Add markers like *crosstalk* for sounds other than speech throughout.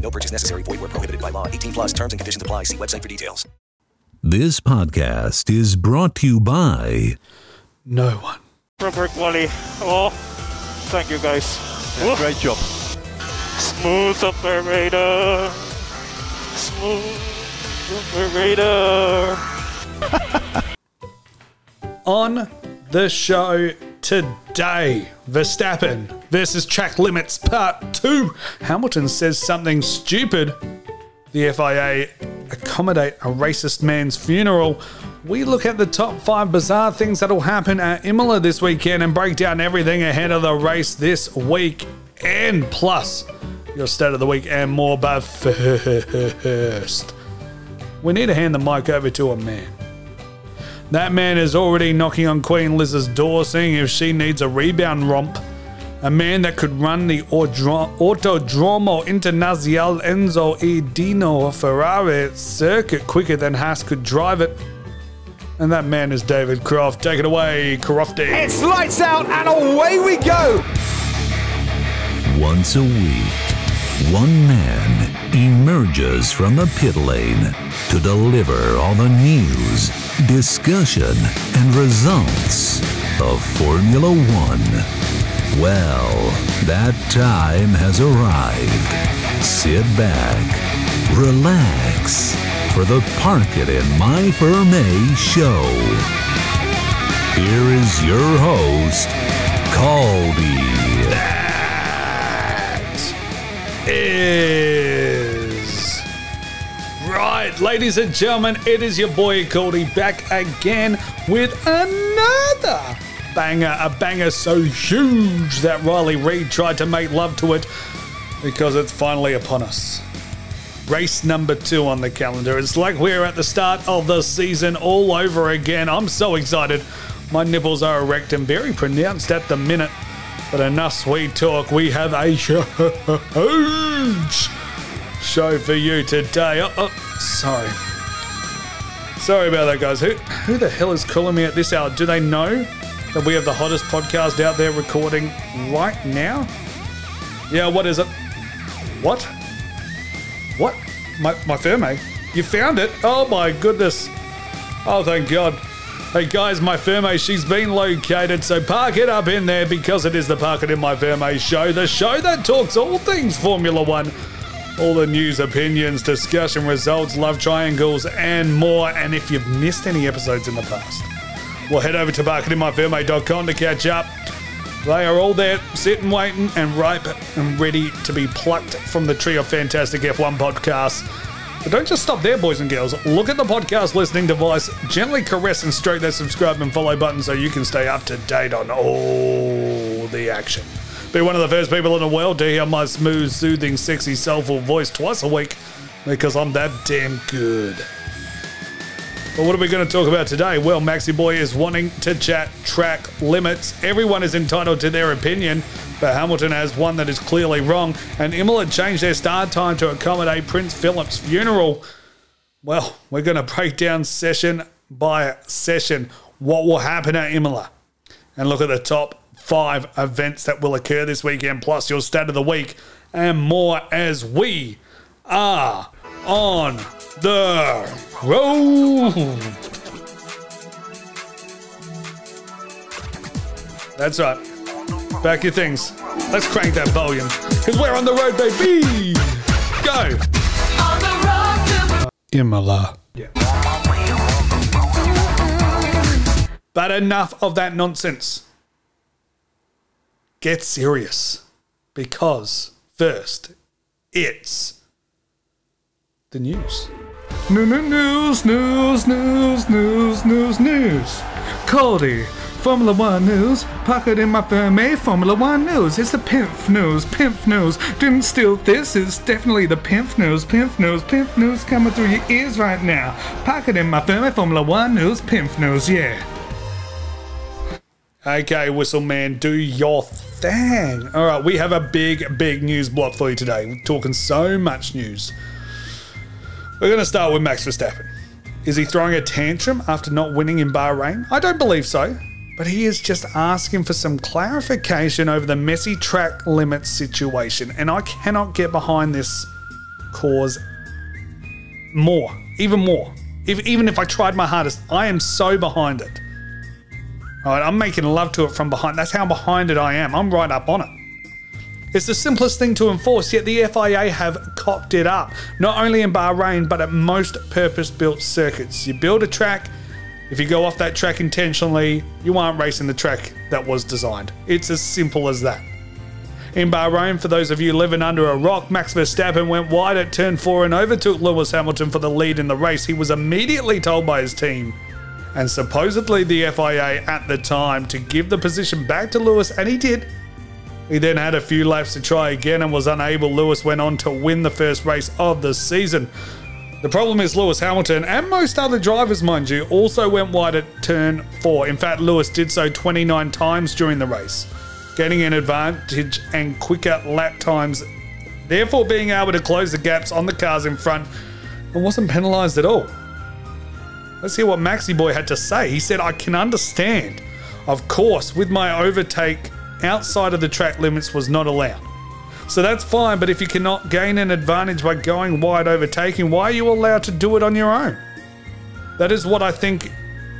No purchase necessary. Void where prohibited by law. 18 plus terms and conditions apply. See website for details. This podcast is brought to you by No one. Robert Wally. Oh, thank you guys. Yeah, great job. Smooth operator. Smooth operator. *laughs* On the show today, Verstappen versus track limits part two. Hamilton says something stupid. The FIA accommodate a racist man's funeral. We look at the top five bizarre things that'll happen at Imola this weekend and break down everything ahead of the race this week. And plus, your state of the week and more. But first, we need to hand the mic over to a man. That man is already knocking on Queen Liz's door, seeing if she needs a rebound romp. A man that could run the Autodromo Internazionale Enzo E. Dino Ferrari circuit quicker than Haas could drive it. And that man is David Croft. Take it away, Crofty. It's lights out and away we go. Once a week, one man emerges from the pit lane to deliver all the news, discussion, and results of Formula One. Well, that time has arrived. Sit back, relax for the Park It in My Ferme show. Here is your host, Cody. is right, ladies and gentlemen. It is your boy Cody back again with another banger, a banger so huge that Riley Reid tried to make love to it because it's finally upon us. Race number two on the calendar. It's like we're at the start of the season all over again. I'm so excited. My nipples are erect and very pronounced at the minute. But enough sweet talk. We have a *laughs* huge show for you today. Oh, oh, sorry. Sorry about that, guys. Who, who the hell is calling me at this hour? Do they know that we have the hottest podcast out there recording right now? Yeah, what is it? What? What? My, my Ferme? Eh? You found it? Oh my goodness. Oh, thank God. Hey guys, my Ferme, eh? she's been located, so park it up in there because it is the Park It in My Ferme eh? show, the show that talks all things Formula One. All the news, opinions, discussion, results, love triangles, and more. And if you've missed any episodes in the past, well, head over to parkitinmyferme.com to catch up. They are all there, sitting, waiting, and ripe and ready to be plucked from the tree of fantastic F1 podcasts. But don't just stop there, boys and girls. Look at the podcast listening device, gently caress and stroke that subscribe and follow button so you can stay up to date on all the action. Be one of the first people in the world to hear my smooth, soothing, sexy, soulful voice twice a week because I'm that damn good. But what are we going to talk about today? Well, Maxi Boy is wanting to chat track limits. Everyone is entitled to their opinion, but Hamilton has one that is clearly wrong. And Imola changed their start time to accommodate Prince Philip's funeral. Well, we're going to break down session by session what will happen at Imola and look at the top five events that will occur this weekend, plus your stat of the week and more as we are on the road. That's right. Back your things. Let's crank that volume because we're on the road, baby. Go. On Imola. Yeah. But enough of that nonsense. Get serious. Because first, it's the news. No, news, news, news, news, news, news. Cody, Formula One news. Pocket in my Fermi, eh? Formula One news. It's the Pimp news, Pimp news. Didn't steal this, it's definitely the Pimp news, Pimp news, Pimp news coming through your ears right now. Pocket in my Fermi, eh? Formula One news, Pimp news, yeah. Okay, Whistle Man, do your thing. All right, we have a big, big news block for you today. We're talking so much news. We're going to start with Max Verstappen. Is he throwing a tantrum after not winning in Bahrain? I don't believe so. But he is just asking for some clarification over the messy track limit situation. And I cannot get behind this cause more, even more. If, even if I tried my hardest, I am so behind it. I'm making love to it from behind. That's how behind it I am. I'm right up on it. It's the simplest thing to enforce, yet the FIA have cocked it up, not only in Bahrain, but at most purpose built circuits. You build a track, if you go off that track intentionally, you aren't racing the track that was designed. It's as simple as that. In Bahrain, for those of you living under a rock, Max Verstappen went wide at turn 4 and overtook Lewis Hamilton for the lead in the race. He was immediately told by his team and supposedly the FIA at the time to give the position back to Lewis, and he did. He then had a few laps to try again and was unable. Lewis went on to win the first race of the season. The problem is Lewis Hamilton and most other drivers, mind you, also went wide at turn 4. In fact, Lewis did so 29 times during the race, getting an advantage and quicker lap times, therefore being able to close the gaps on the cars in front and wasn't penalised at all. Let's hear what Maxi Boy had to say. He said, I can understand. Of course, with my overtake outside of the track limits was not allowed. So that's fine, but if you cannot gain an advantage by going wide overtaking, why are you allowed to do it on your own? That is what I think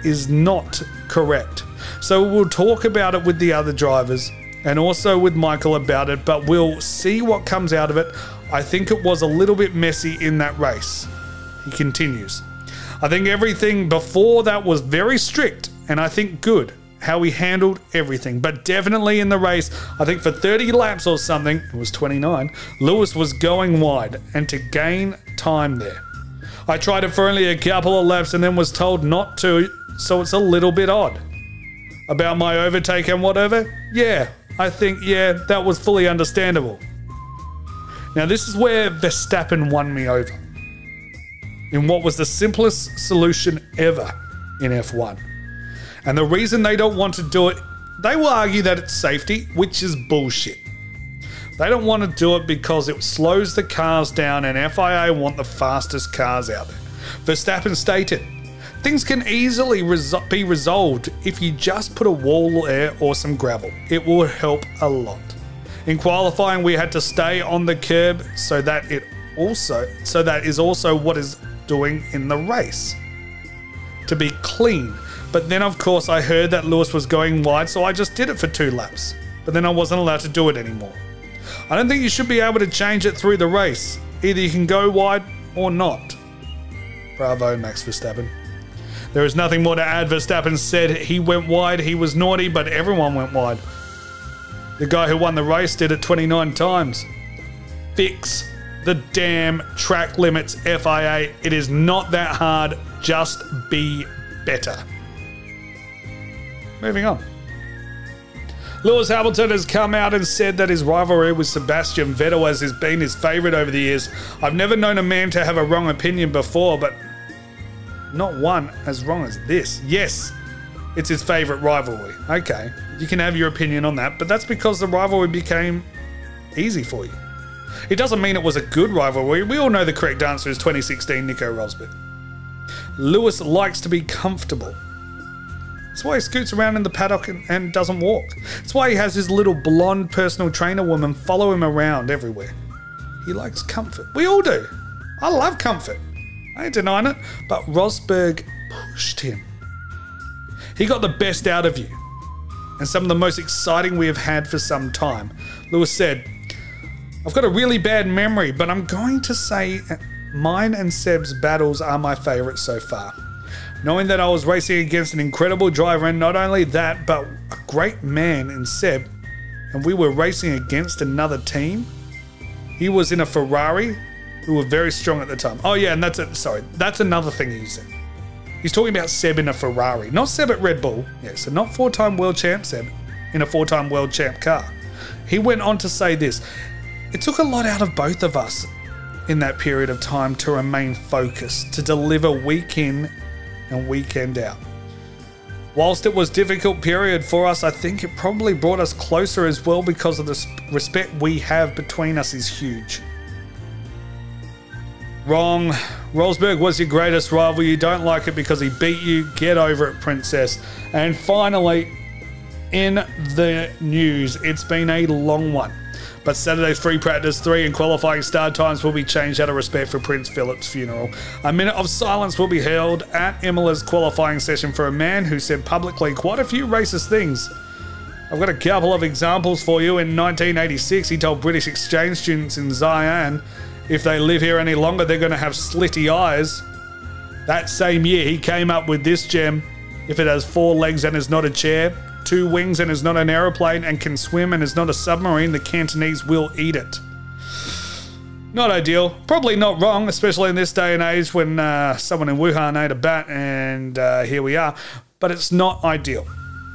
is not correct. So we'll talk about it with the other drivers and also with Michael about it, but we'll see what comes out of it. I think it was a little bit messy in that race. He continues. I think everything before that was very strict and I think good how he handled everything. But definitely in the race, I think for 30 laps or something, it was 29, Lewis was going wide and to gain time there. I tried it for only a couple of laps and then was told not to, so it's a little bit odd. About my overtake and whatever? Yeah, I think, yeah, that was fully understandable. Now, this is where Verstappen won me over. In what was the simplest solution ever in F1. And the reason they don't want to do it, they will argue that it's safety, which is bullshit. They don't want to do it because it slows the cars down, and FIA want the fastest cars out there. Verstappen stated, Things can easily resol- be resolved if you just put a wall there or some gravel. It will help a lot. In qualifying, we had to stay on the curb so that it also so that is also what is doing in the race. To be clean. But then of course I heard that Lewis was going wide, so I just did it for two laps. But then I wasn't allowed to do it anymore. I don't think you should be able to change it through the race. Either you can go wide or not. Bravo, Max Verstappen. There is nothing more to add. Verstappen said he went wide, he was naughty, but everyone went wide. The guy who won the race did it 29 times. Fix the damn track limits, FIA. It is not that hard. Just be better. Moving on. Lewis Hamilton has come out and said that his rivalry with Sebastian Vettel has been his favourite over the years. I've never known a man to have a wrong opinion before, but not one as wrong as this. Yes, it's his favourite rivalry. Okay, you can have your opinion on that, but that's because the rivalry became easy for you. It doesn't mean it was a good rivalry. We all know the correct answer is 2016 Nico Rosberg. Lewis likes to be comfortable. That's why he scoots around in the paddock and, and doesn't walk. That's why he has his little blonde personal trainer woman follow him around everywhere. He likes comfort. We all do. I love comfort. I ain't denying it. But Rosberg pushed him. He got the best out of you. And some of the most exciting we have had for some time. Lewis said, I've got a really bad memory, but I'm going to say mine and Seb's battles are my favourite so far. Knowing that I was racing against an incredible driver, and not only that, but a great man in Seb, and we were racing against another team. He was in a Ferrari, who were very strong at the time. Oh yeah, and that's it. Sorry, that's another thing he said. He's talking about Seb in a Ferrari, not Seb at Red Bull. Yeah, so not four-time world champ Seb in a four-time world champ car. He went on to say this: It took a lot out of both of us in that period of time to remain focused, to deliver week in and weekend out. Whilst it was difficult period for us, I think it probably brought us closer as well because of the respect we have between us is huge. Wrong. Rosberg was your greatest rival. You don't like it because he beat you. Get over it, Princess. And finally, in the news, it's been a long one. But Saturday's free practice three and qualifying start times will be changed out of respect for Prince Philip's funeral. A minute of silence will be held at Imola's qualifying session for a man who said publicly quite a few racist things. I've got a couple of examples for you. In 1986, he told British exchange students in Xi'an if they live here any longer, they're going to have slitty eyes. That same year, he came up with this gem if it has four legs and is not a chair, two wings and is not an aeroplane, and can swim and is not a submarine, the Cantonese will eat it. Not ideal. Probably not wrong, especially in this day and age when uh, someone in Wuhan ate a bat, and uh, here we are. But it's not ideal.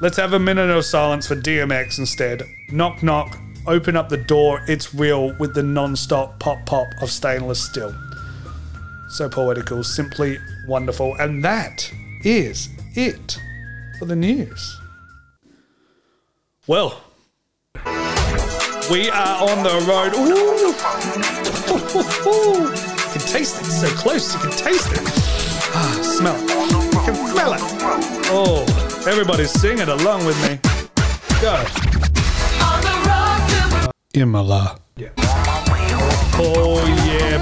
Let's have a minute of silence for DMX instead. Knock, knock. Open up the door. It's real with the non stop pop pop of stainless steel. So poetical, simply wonderful. And that is it for the news. Well, we are on the road. Ooh. You can taste it. So close, you can taste it. Ah, smell it. You can smell it. Oh, everybody's singing along with me. Go. Imola. Yeah. Oh yeah,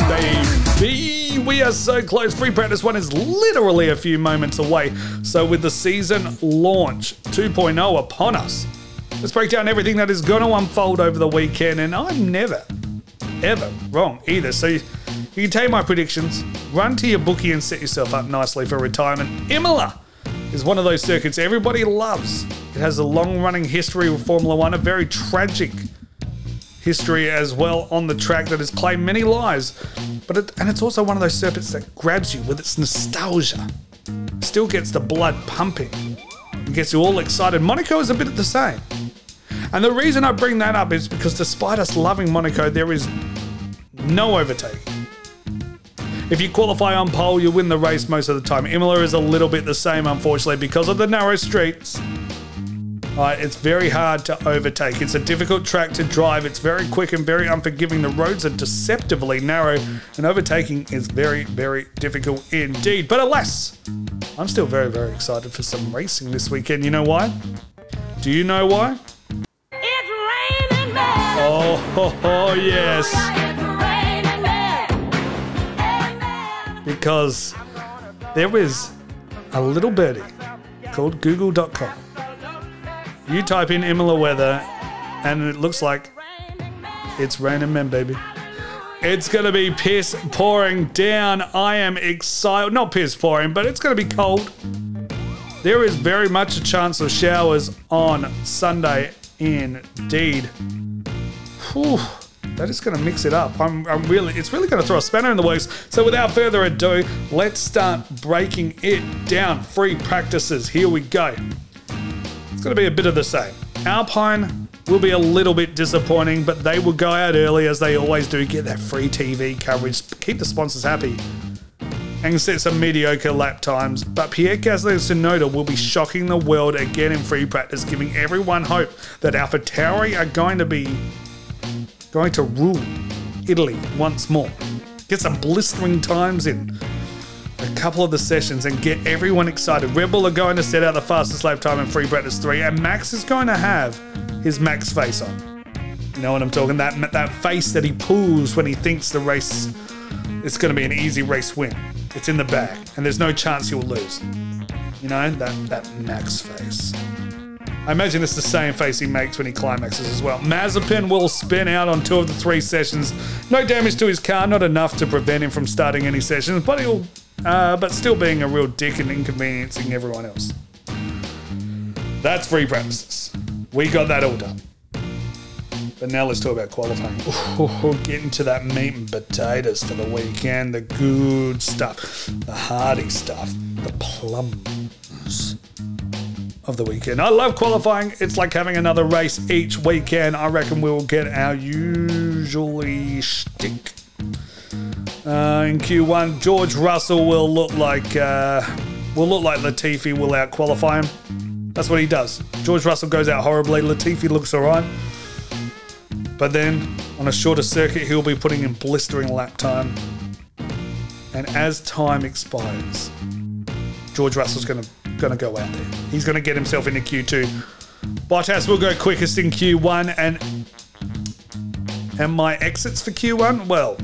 baby. We are so close. Free practice one is literally a few moments away. So with the season launch 2.0 upon us, let's break down everything that is going to unfold over the weekend. And I'm never, ever wrong either. So you, you can take my predictions, run to your bookie, and set yourself up nicely for retirement. Imola is one of those circuits everybody loves. It has a long running history with Formula One, a very tragic history as well on the track that has claimed many lies. But it, and it's also one of those circuits that grabs you with its nostalgia. Still gets the blood pumping. gets you all excited. Monaco is a bit of the same. And the reason I bring that up is because despite us loving Monaco, there is no overtaking. If you qualify on pole, you win the race most of the time. Imola is a little bit the same, unfortunately, because of the narrow streets. Uh, it's very hard to overtake. It's a difficult track to drive. It's very quick and very unforgiving. The roads are deceptively narrow, and overtaking is very, very difficult indeed. But alas, I'm still very, very excited for some racing this weekend. You know why? Do you know why? Oh, oh, yes. Because there is a little birdie called Google.com. You type in Imola weather, and it looks like it's raining men, baby. It's going to be piss pouring down. I am excited. Not piss pouring, but it's going to be cold. There is very much a chance of showers on Sunday, indeed. Whew, is going to mix it up. I'm, I'm really, it's really going to throw a spanner in the works. So without further ado, let's start breaking it down. Free practices. Here we go. It's going to be a bit of the same. Alpine will be a little bit disappointing, but they will go out early as they always do. Get that free TV coverage, keep the sponsors happy, and set some mediocre lap times. But Pierre Gasly and Tsunoda will be shocking the world again in free practice, giving everyone hope that AlphaTauri are going to be going to rule Italy once more. Get some blistering times in. a couple of the sessions and get everyone excited. Red Bull are going to set out the fastest lap time in free practice three, and Max is going to have his Max face on. You know what I'm talking? That that face that he pulls when he thinks the race is going to be an easy race win. It's in the bag, and there's no chance he'll lose. You know that that Max face. I imagine it's the same face he makes when he climaxes as well. Mazepin will spin out on two of the three sessions. No damage to his car, not enough to prevent him from starting any sessions, but he'll, uh, but still being a real dick and inconveniencing everyone else. That's free practices. We got that all done. But now let's talk about qualifying. Ooh, getting to that meat and potatoes for the weekend, the good stuff, the hearty stuff, the plums of the weekend. I love qualifying. It's like having another race each weekend. I reckon we'll get our usually stink. Uh, in Q1, George Russell will look like uh, will look like Latifi will out qualify him. That's what he does. George Russell goes out horribly. Latifi looks alright. But then on a shorter circuit, he'll be putting in blistering lap time. And as time expires, George Russell's going to going to go out there. He's going to get himself into Q2. Bottas will go quickest in Q1, and and my exits for Q1, well,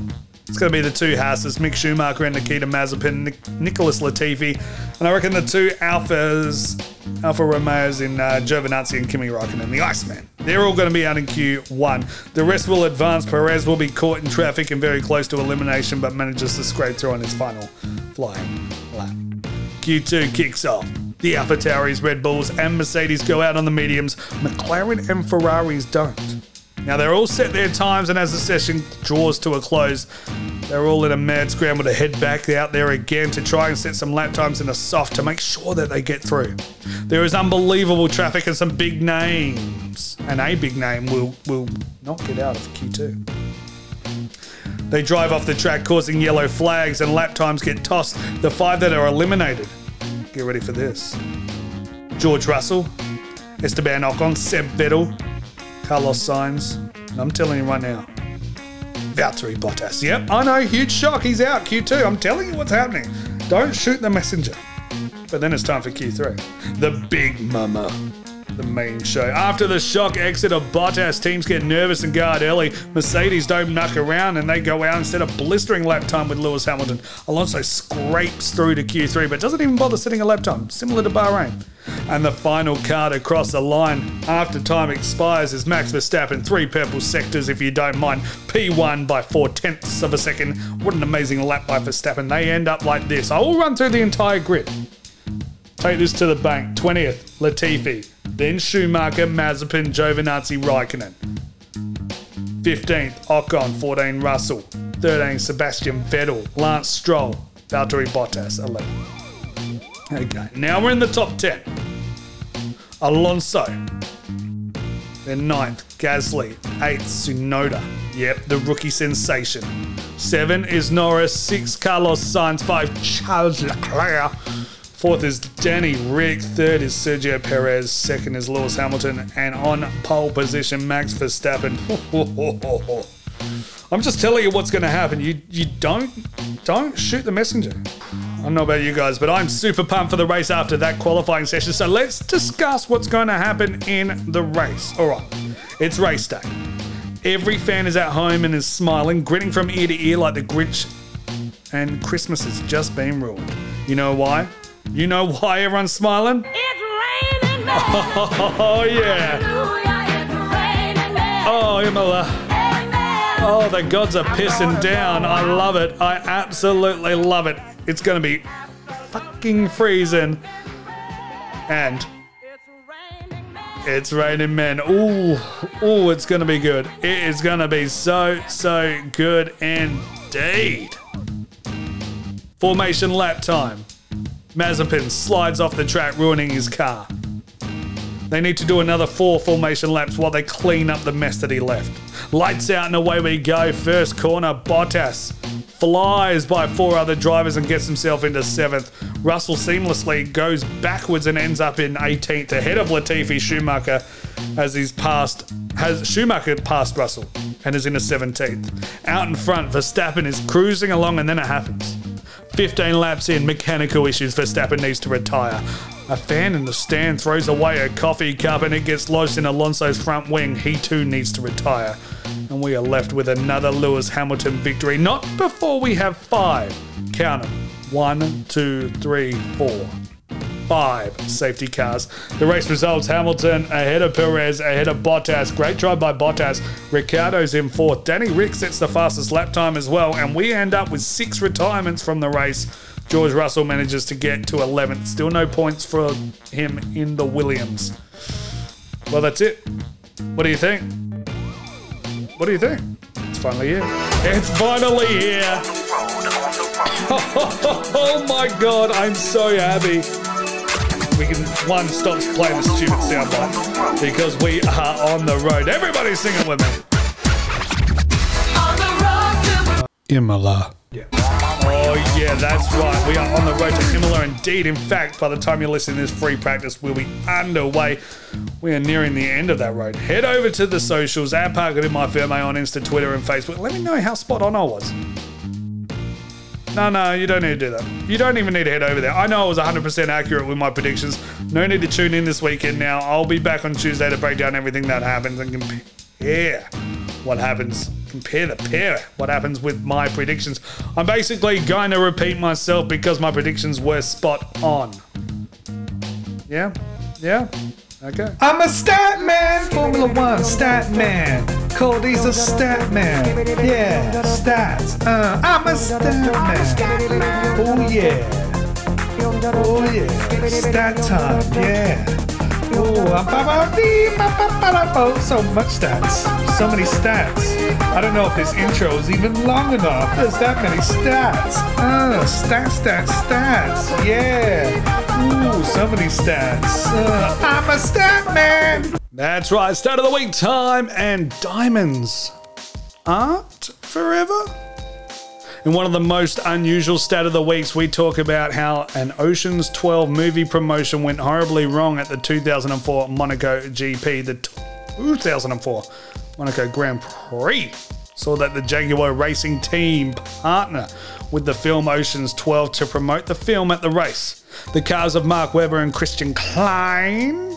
it's going to be the two Haases, Mick Schumacher and Nikita Mazepin, Nic- Nicholas Latifi, and I reckon the two Alphas, Alfa Romeos in uh, Giovinazzi and Kimi Raikkonen, and the Iceman. They're all going to be out in Q1. The rest will advance. Perez will be caught in traffic and very close to elimination, but manages to scrape through on his final flying lap. Q2 kicks off. The Alpha Tauris, Red Bulls, and Mercedes go out on the mediums. McLaren and Ferraris don't. Now they're all set their times, and as the session draws to a close, they're all in a mad scramble to head back out there again to try and set some lap times in a soft to make sure that they get through. There is unbelievable traffic and some big names, and a big name will will not get out of Q2. They drive off the track, causing yellow flags, and lap times get tossed. The five that are eliminated. Get ready for this. George Russell, Esteban Ocon, Seb Vettel, Carlos Sainz, and I'm telling you right now, Valtteri Bottas. Yep, I know, huge shock. He's out Q2. I'm telling you what's happening. Don't shoot the messenger. But then it's time for Q3. The big mama. The main show. After the shock exit of Bottas, teams get nervous and guard early. Mercedes don't muck around and they go out instead of blistering lap time with Lewis Hamilton. Alonso scrapes through to Q3 but doesn't even bother setting a lap time, similar to Bahrain. And the final car to cross the line after time expires is Max Verstappen, three purple sectors if you don't mind. P1 by four tenths of a second. What an amazing lap by Verstappen. They end up like this. I will run through the entire grid. Take this to the bank. 20th, Latifi. Then Schumacher, Mazepin, Giovinazzi, Raikkonen. 15th, Ocon. 14, Russell. 13, Sebastian Vettel. Lance Stroll. Valtteri Bottas, 11. Okay, now we're in the top 10. Alonso. Then 9th, Gasly. 8th, Tsunoda. Yep, the rookie sensation. 7 is Norris. 6, Carlos Sainz. 5, Charles Leclerc. Fourth is Danny Rick. Third is Sergio Perez. Second is Lewis Hamilton. And on pole position, Max Verstappen. *laughs* I'm just telling you what's going to happen. You you don't don't shoot the messenger. I don't know about you guys, but I'm super pumped for the race after that qualifying session. So let's discuss what's going to happen in the race. All right, it's race day. Every fan is at home and is smiling, grinning from ear to ear like the Grinch, and Christmas has just been ruined. You know why? You know why everyone's smiling? It's raining men. *laughs* Oh yeah! Hallelujah, it's oh, raining men. Oh, Imola. Oh, the gods are pissing down. I love it. I absolutely love it. It's going to be fucking freezing. And it's raining men. Ooh, ooh, it's going to be good. It is going to be so, so good indeed. Formation lap time. Mazepin slides off the track, ruining his car. They need to do another four formation laps while they clean up the mess that he left. Lights out and away we go. First corner, Bottas flies by four other drivers and gets himself into seventh. Russell seamlessly goes backwards and ends up in 18th ahead of Latifi Schumacher as he's passed has Schumacher passed Russell and is in a 17th. Out in front, Verstappen is cruising along and then it happens. 15 laps in, mechanical issues. Verstappen needs to retire. A fan in the stand throws away a coffee cup and it gets lodged in Alonso's front wing. He too needs to retire. And we are left with another Lewis Hamilton victory. Not before we have five. Count them. One, two, three, four five safety cars. The race results Hamilton ahead of Perez, ahead of Bottas. Great drive by Bottas. Ricciardo's in fourth. Danny Rick sets the fastest lap time as well, and we end up with six retirements from the race. George Russell manages to get to 11th. Still no points for him in the Williams. Well, that's it. What do you think? What do you think? It's finally here. It's finally here. *laughs* Oh my god, I'm so happy we can one stop playing the stupid soundbite because we are on the road. Everybody singing with me. Imola. Yeah. Oh yeah, that's right. We are on the road to Imola indeed. In fact, by the time you listen to this free practice, we'll be underway. We are nearing the end of that road. Head over to the socials at Parker in my firm on Insta, Twitter, and Facebook. Let me know how spot on I was. No, no, you don't need to do that. You don't even need to head over there. I know I was 100% accurate with my predictions. No need to tune in this weekend now. I'll be back on Tuesday to break down everything that happens and compare what happens. Compare the pair. What happens with my predictions. I'm basically going to repeat myself because my predictions were spot on. Yeah? Yeah? Okay. I'm a stat man, Formula One stat man. Cody's a stat man. Yeah, stats. Uh, I'm a stat man. Oh yeah. Oh yeah. Stat time. Yeah. Oh, so much stats. So many stats. I don't know if this intro is even long enough. There's that many stats. Uh, stats, stats, stats. Yeah. Ooh, so many stats. Uh, I'm a stat man. That's right, start of the week time and diamonds aren't forever. In one of the most unusual stat of the weeks, we talk about how an Ocean's 12 movie promotion went horribly wrong at the 2004 Monaco GP. The 2004 Monaco Grand Prix saw that the Jaguar Racing Team partner with the film Ocean's 12 to promote the film at the race. The cars of Mark Webber and Christian Klein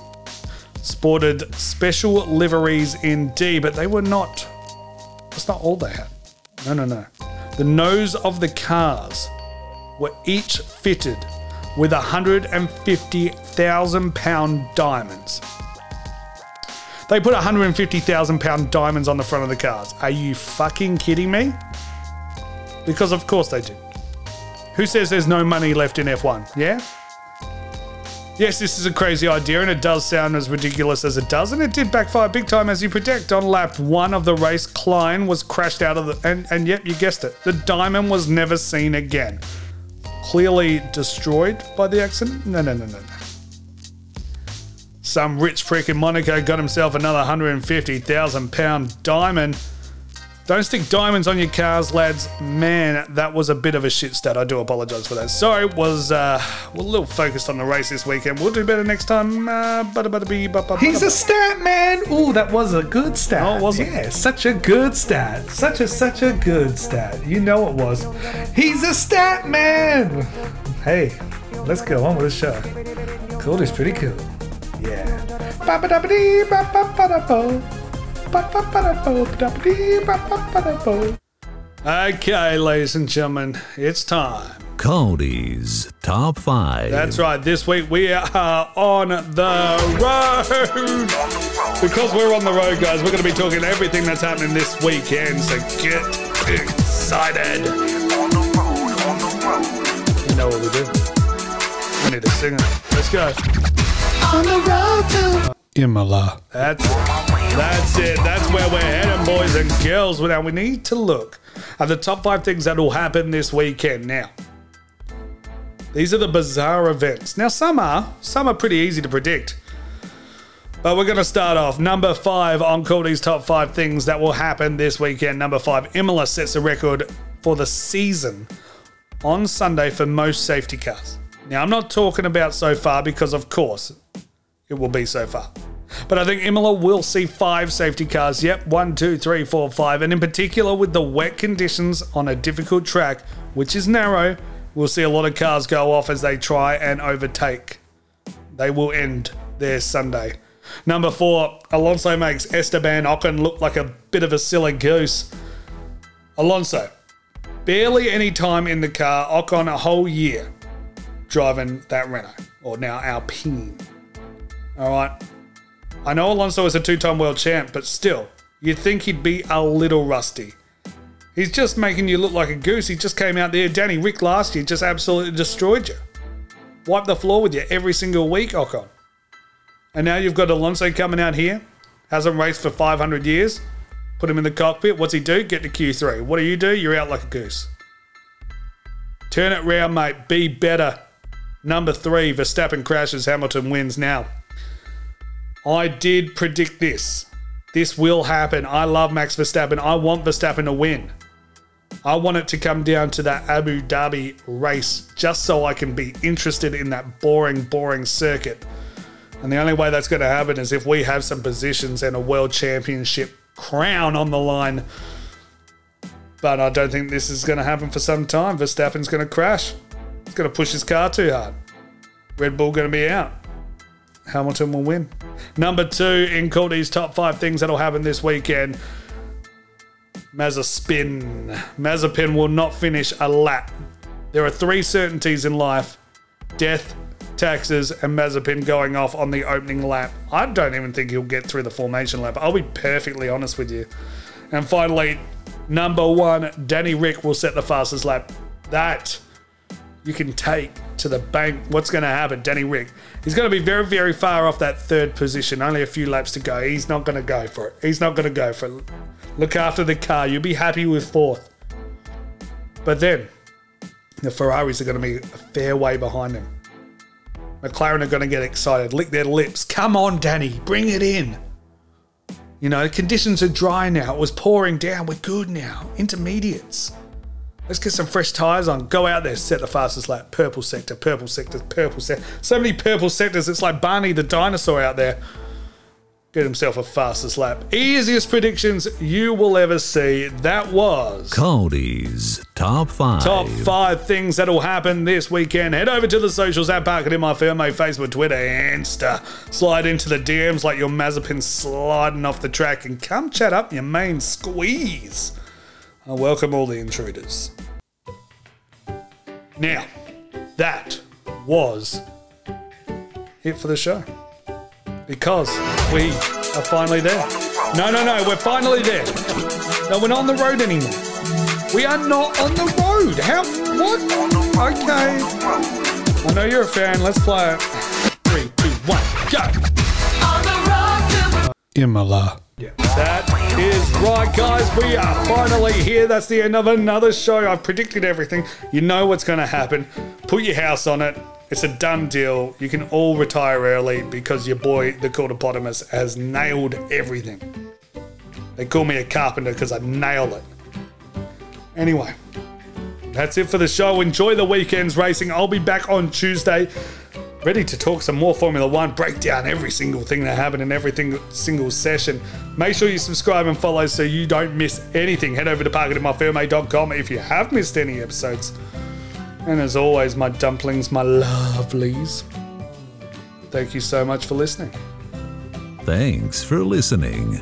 sported special liveries indeed, but they were not. That's not all they had. No, no, no. The nose of the cars were each fitted with 150,000 pound diamonds. They put 150,000 pound diamonds on the front of the cars. Are you fucking kidding me? Because of course they did. Who says there's no money left in F1? Yeah? Yes, this is a crazy idea and it does sound as ridiculous as it does, and it did backfire big time as you predict. On lap one of the race, Klein was crashed out of the. And, and yep, you guessed it. The diamond was never seen again. Clearly destroyed by the accident? No, no, no, no, no. Some rich prick in Monaco got himself another 150,000 pound diamond. Don't stick diamonds on your cars, lads. Man, that was a bit of a shit stat. I do apologise for that. Sorry, was uh, we're a little focused on the race this weekend. We'll do better next time. Uh, bada bada bee, ba- ba- He's a stat man. Ooh, that was a good stat. Oh, was it? Yeah, such a good stat. Such a such a good stat. You know it was. He's a stat man. Hey, let's go on with the show. Cool is pretty cool. Yeah. Okay, ladies and gentlemen, it's time. Cody's Top 5. That's right. This week we are on the road. Because we're on the road, guys, we're going to be talking everything that's happening this weekend. So get excited. You know what we do. We need to sing it. Let's go. On the road to Imola. That's it. That's it. That's where we're heading, boys and girls. Now we need to look at the top five things that will happen this weekend. Now, these are the bizarre events. Now, some are some are pretty easy to predict. But we're going to start off. Number five on Cody's top five things that will happen this weekend. Number five, Imola sets a record for the season on Sunday for most safety cars. Now, I'm not talking about so far because, of course, it will be so far. But I think Imola will see five safety cars. Yep, one, two, three, four, five. And in particular, with the wet conditions on a difficult track, which is narrow, We'll see a lot of cars go off as they try and overtake. They will end their Sunday. Number four, Alonso makes Esteban Ocon look like a bit of a silly goose. Alonso, barely any time in the car, Ocon a whole year driving that Renault, or now Alpine. All right. I know Alonso is a two time world champ, but still, you'd think he'd be a little rusty. He's just making you look like a goose. He just came out there. Danny Rick last year just absolutely destroyed you. Wiped the floor with you every single week, Ocon. And now you've got Alonso coming out here. Hasn't raced for 500 years. Put him in the cockpit. What's he do? Get to Q3. What do you do? You're out like a goose. Turn it round, mate. Be better. Number three, Verstappen crashes. Hamilton wins now. I did predict this. This will happen. I love Max Verstappen. I want Verstappen to win. I want it to come down to that Abu Dhabi race just so I can be interested in that boring, boring circuit. And the only way that's going to happen is if we have some positions and a world championship crown on the line. But I don't think this is going to happen for some time. Verstappen's going to crash. He's going to push his car too hard. Red Bull going to be out. Hamilton will win. Number two in Courtney's top five things that'll happen this weekend. Mazepin. Mazepin will not finish a lap. There are three certainties in life: death, taxes, and Mazepin going off on the opening lap. I don't even think he'll get through the formation lap. I'll be perfectly honest with you. And finally, number one, Danny Rick will set the fastest lap. That you can take to the bank. What's going to happen? Danny Rick. He's going to be very, very far off that third position. Only a few laps to go. He's not going to go for it. He's not going to go for it. Look after the car. You'll be happy with fourth. But then, the Ferraris are going to be a fair way behind him. McLaren are going to get excited, lick their lips. Come on, Danny, bring it in. You know, conditions are dry now. It was pouring down. We're good now. Intermediates. Let's get some fresh tyres on. Go out there, set the fastest lap. Purple sector, purple sector, purple sector. So many purple sectors. It's like Barney the dinosaur out there. Get himself a fastest lap. Easiest predictions you will ever see. That was Cody's Top 5. top five things that'll happen this weekend. Head over to the socials at Park It in my firmo, Facebook, Twitter, Insta. Slide into the DMs like your Mazepin sliding off the track and come chat up your main squeeze. I welcome all the intruders. Now, that was it for the show. Because we are finally there. No, no, no, we're finally there. No, we're not on the road anymore. We are not on the road. How? What? Okay. I know you're a fan. Let's play it. Three, two, one, go. Imola. Yeah. That is right, guys. We are finally here. That's the end of another show. I've predicted everything. You know what's going to happen. Put your house on it. It's a done deal. You can all retire early because your boy, the Cordopotamus, has nailed everything. They call me a carpenter because I nail it. Anyway, that's it for the show. Enjoy the weekend's racing. I'll be back on Tuesday, ready to talk some more Formula One, break down every single thing that happened in every single session. Make sure you subscribe and follow so you don't miss anything. Head over to parkitinmyferme.com if you have missed any episodes. And as always, my dumplings, my lovelies, thank you so much for listening. Thanks for listening.